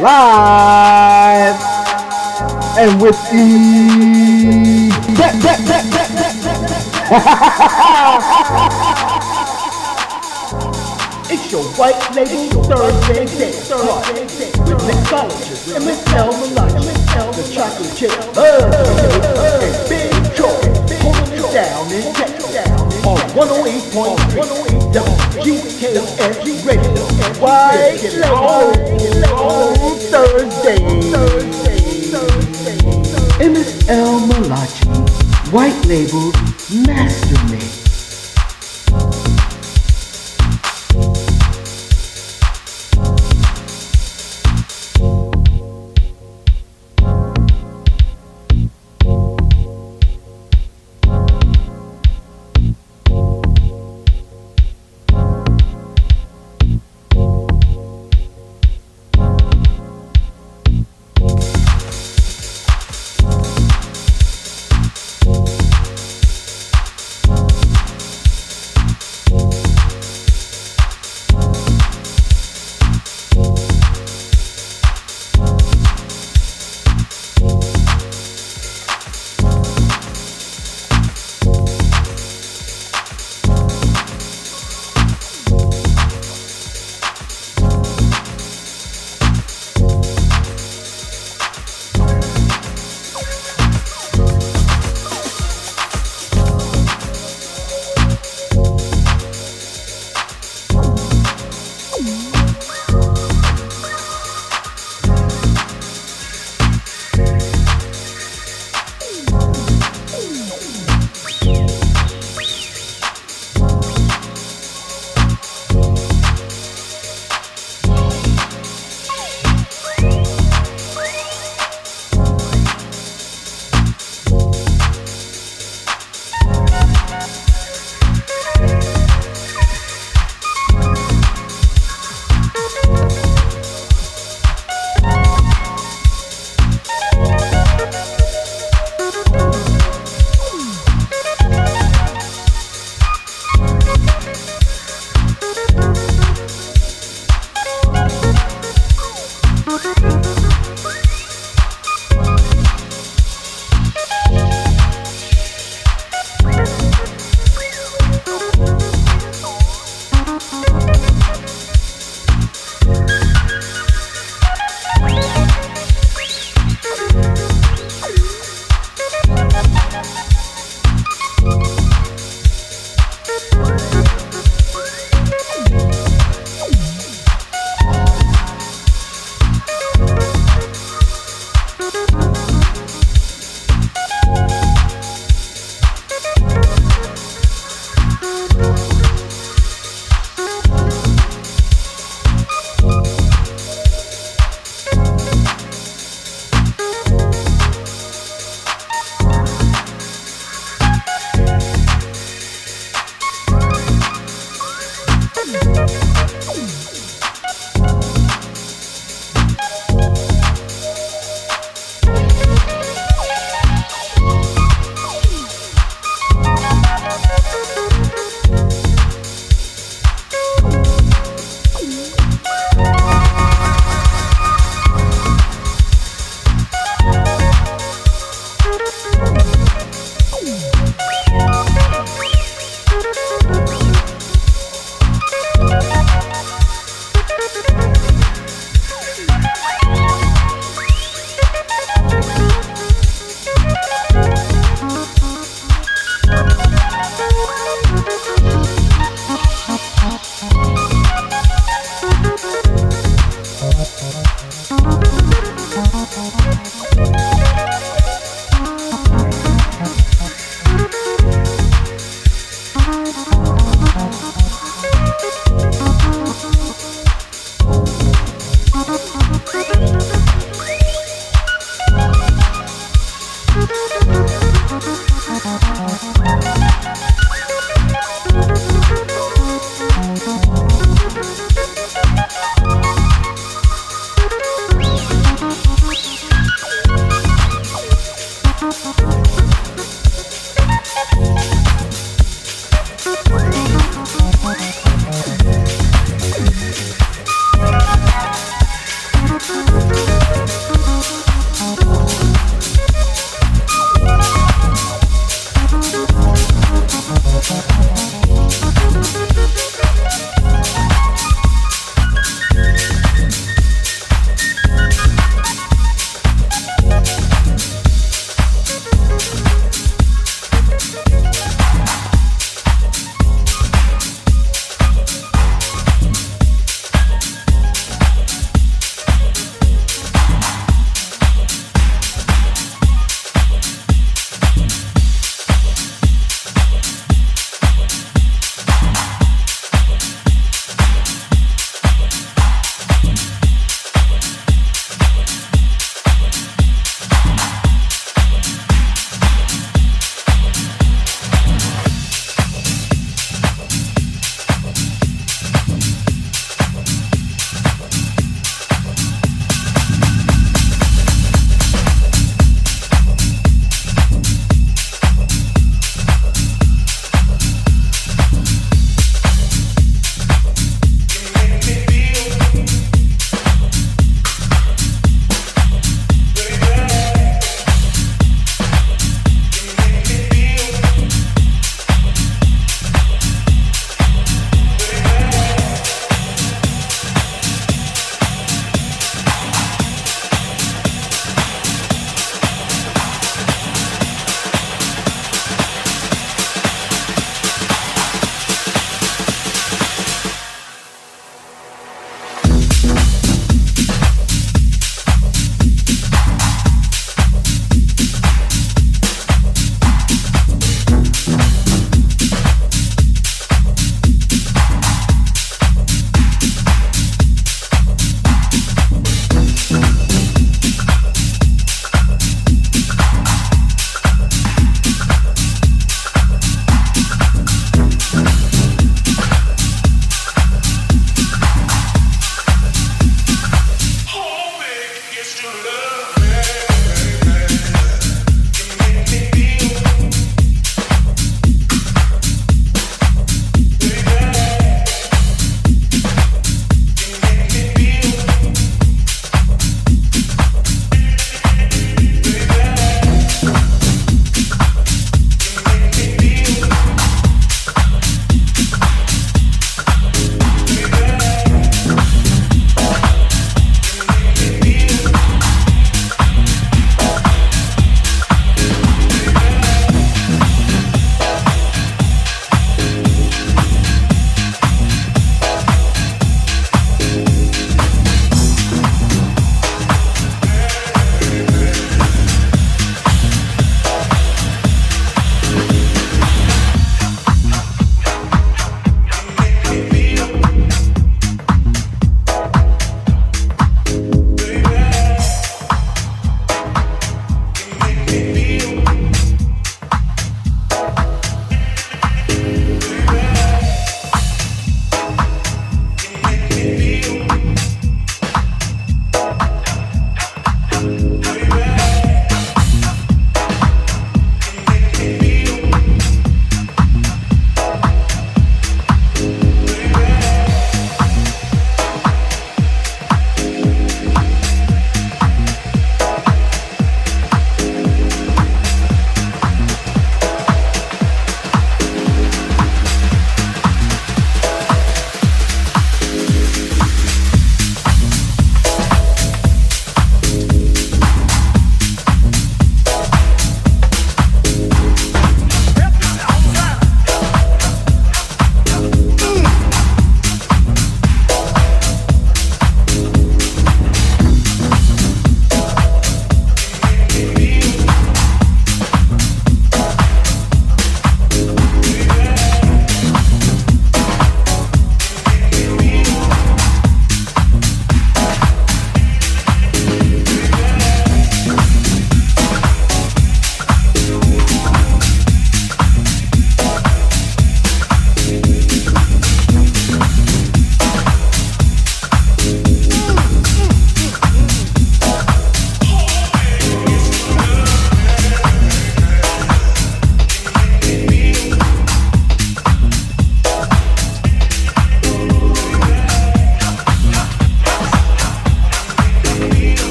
live and with the It's your white label Thursday day with mixologist and Miss Elma Lunch, the chocolate chip, and Big Troy, holding it down in Texas on 108.108 WGKS Radio. White Label Thursday. El Malachi, White Label Master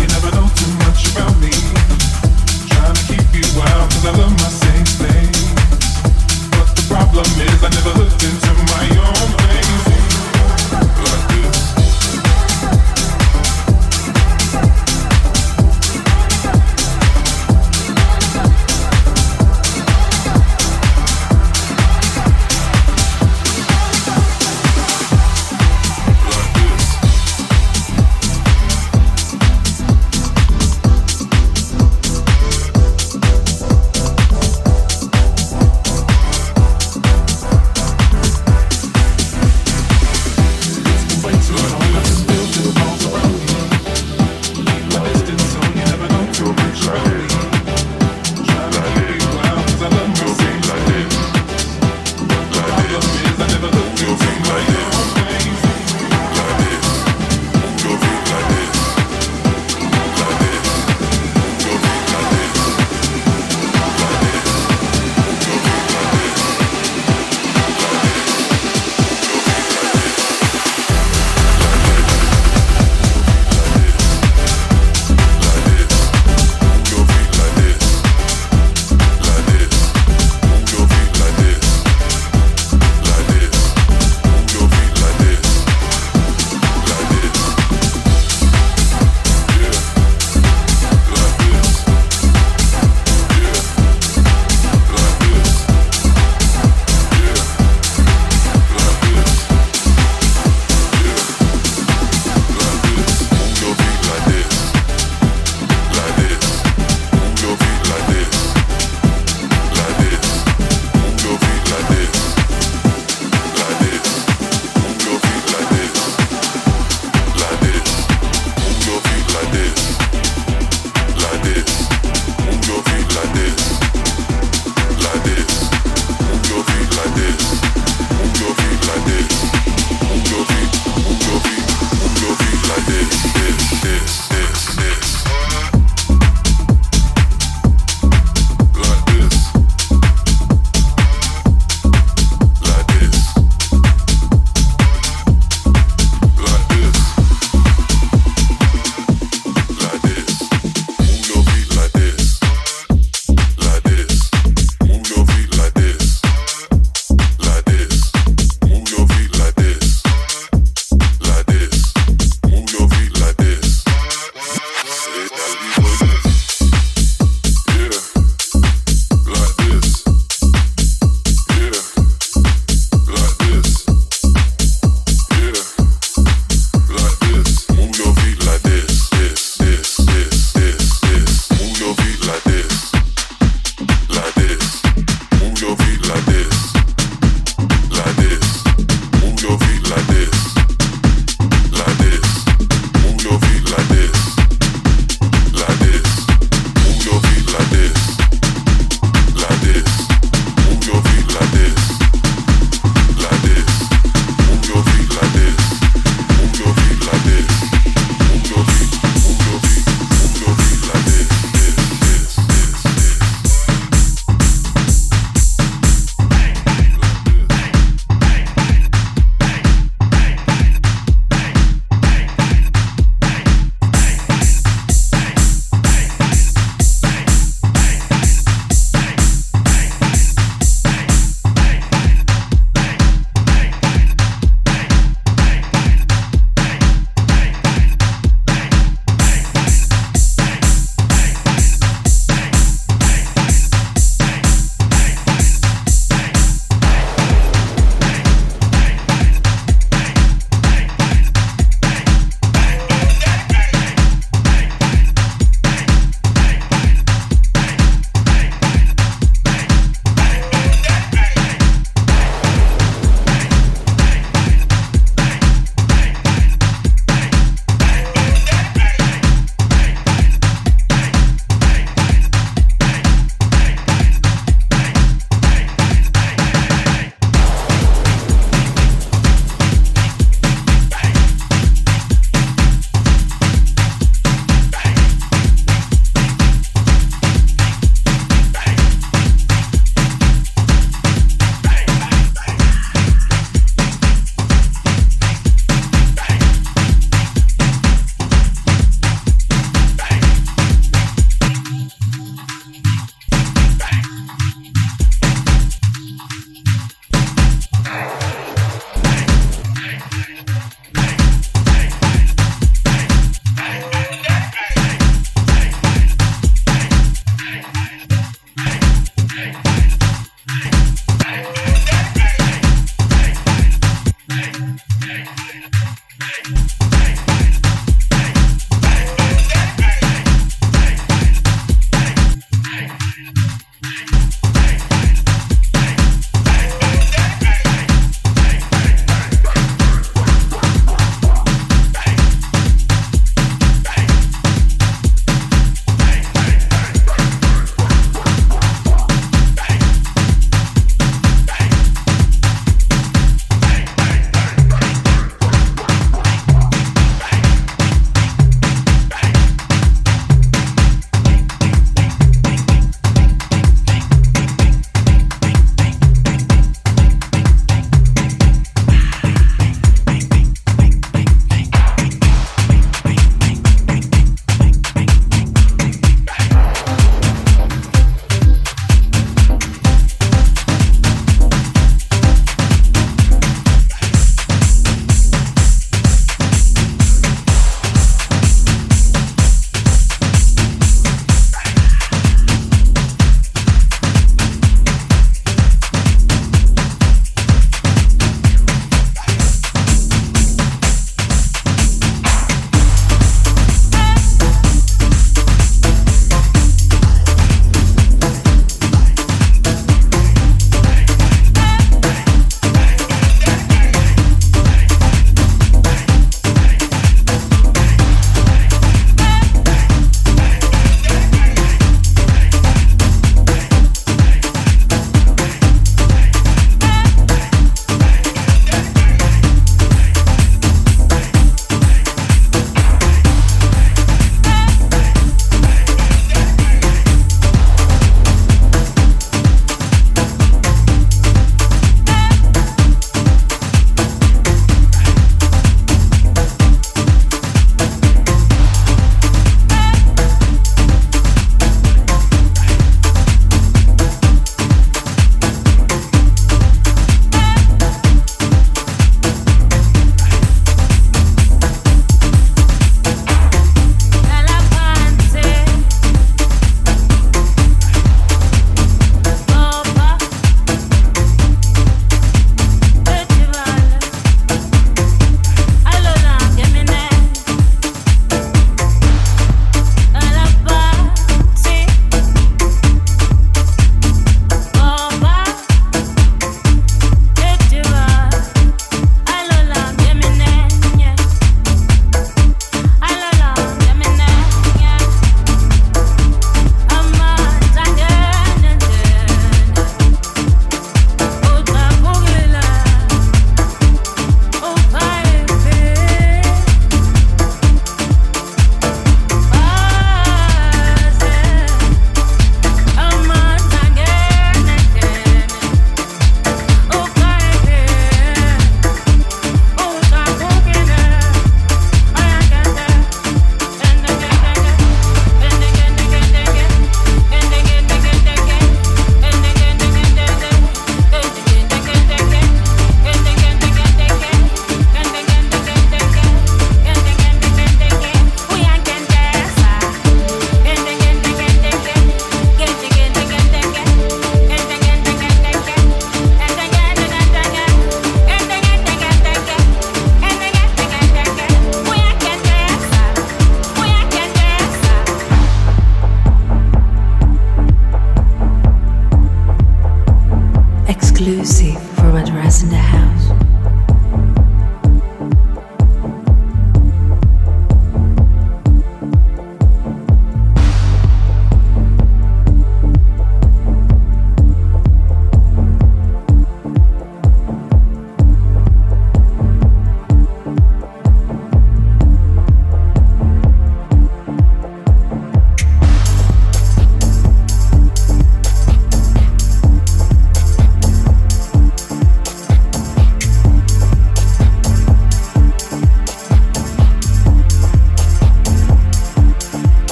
You never know.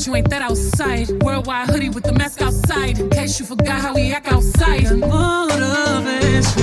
but you ain't that outside. Worldwide hoodie with the mask outside. In case you forgot how we act outside. Motivation.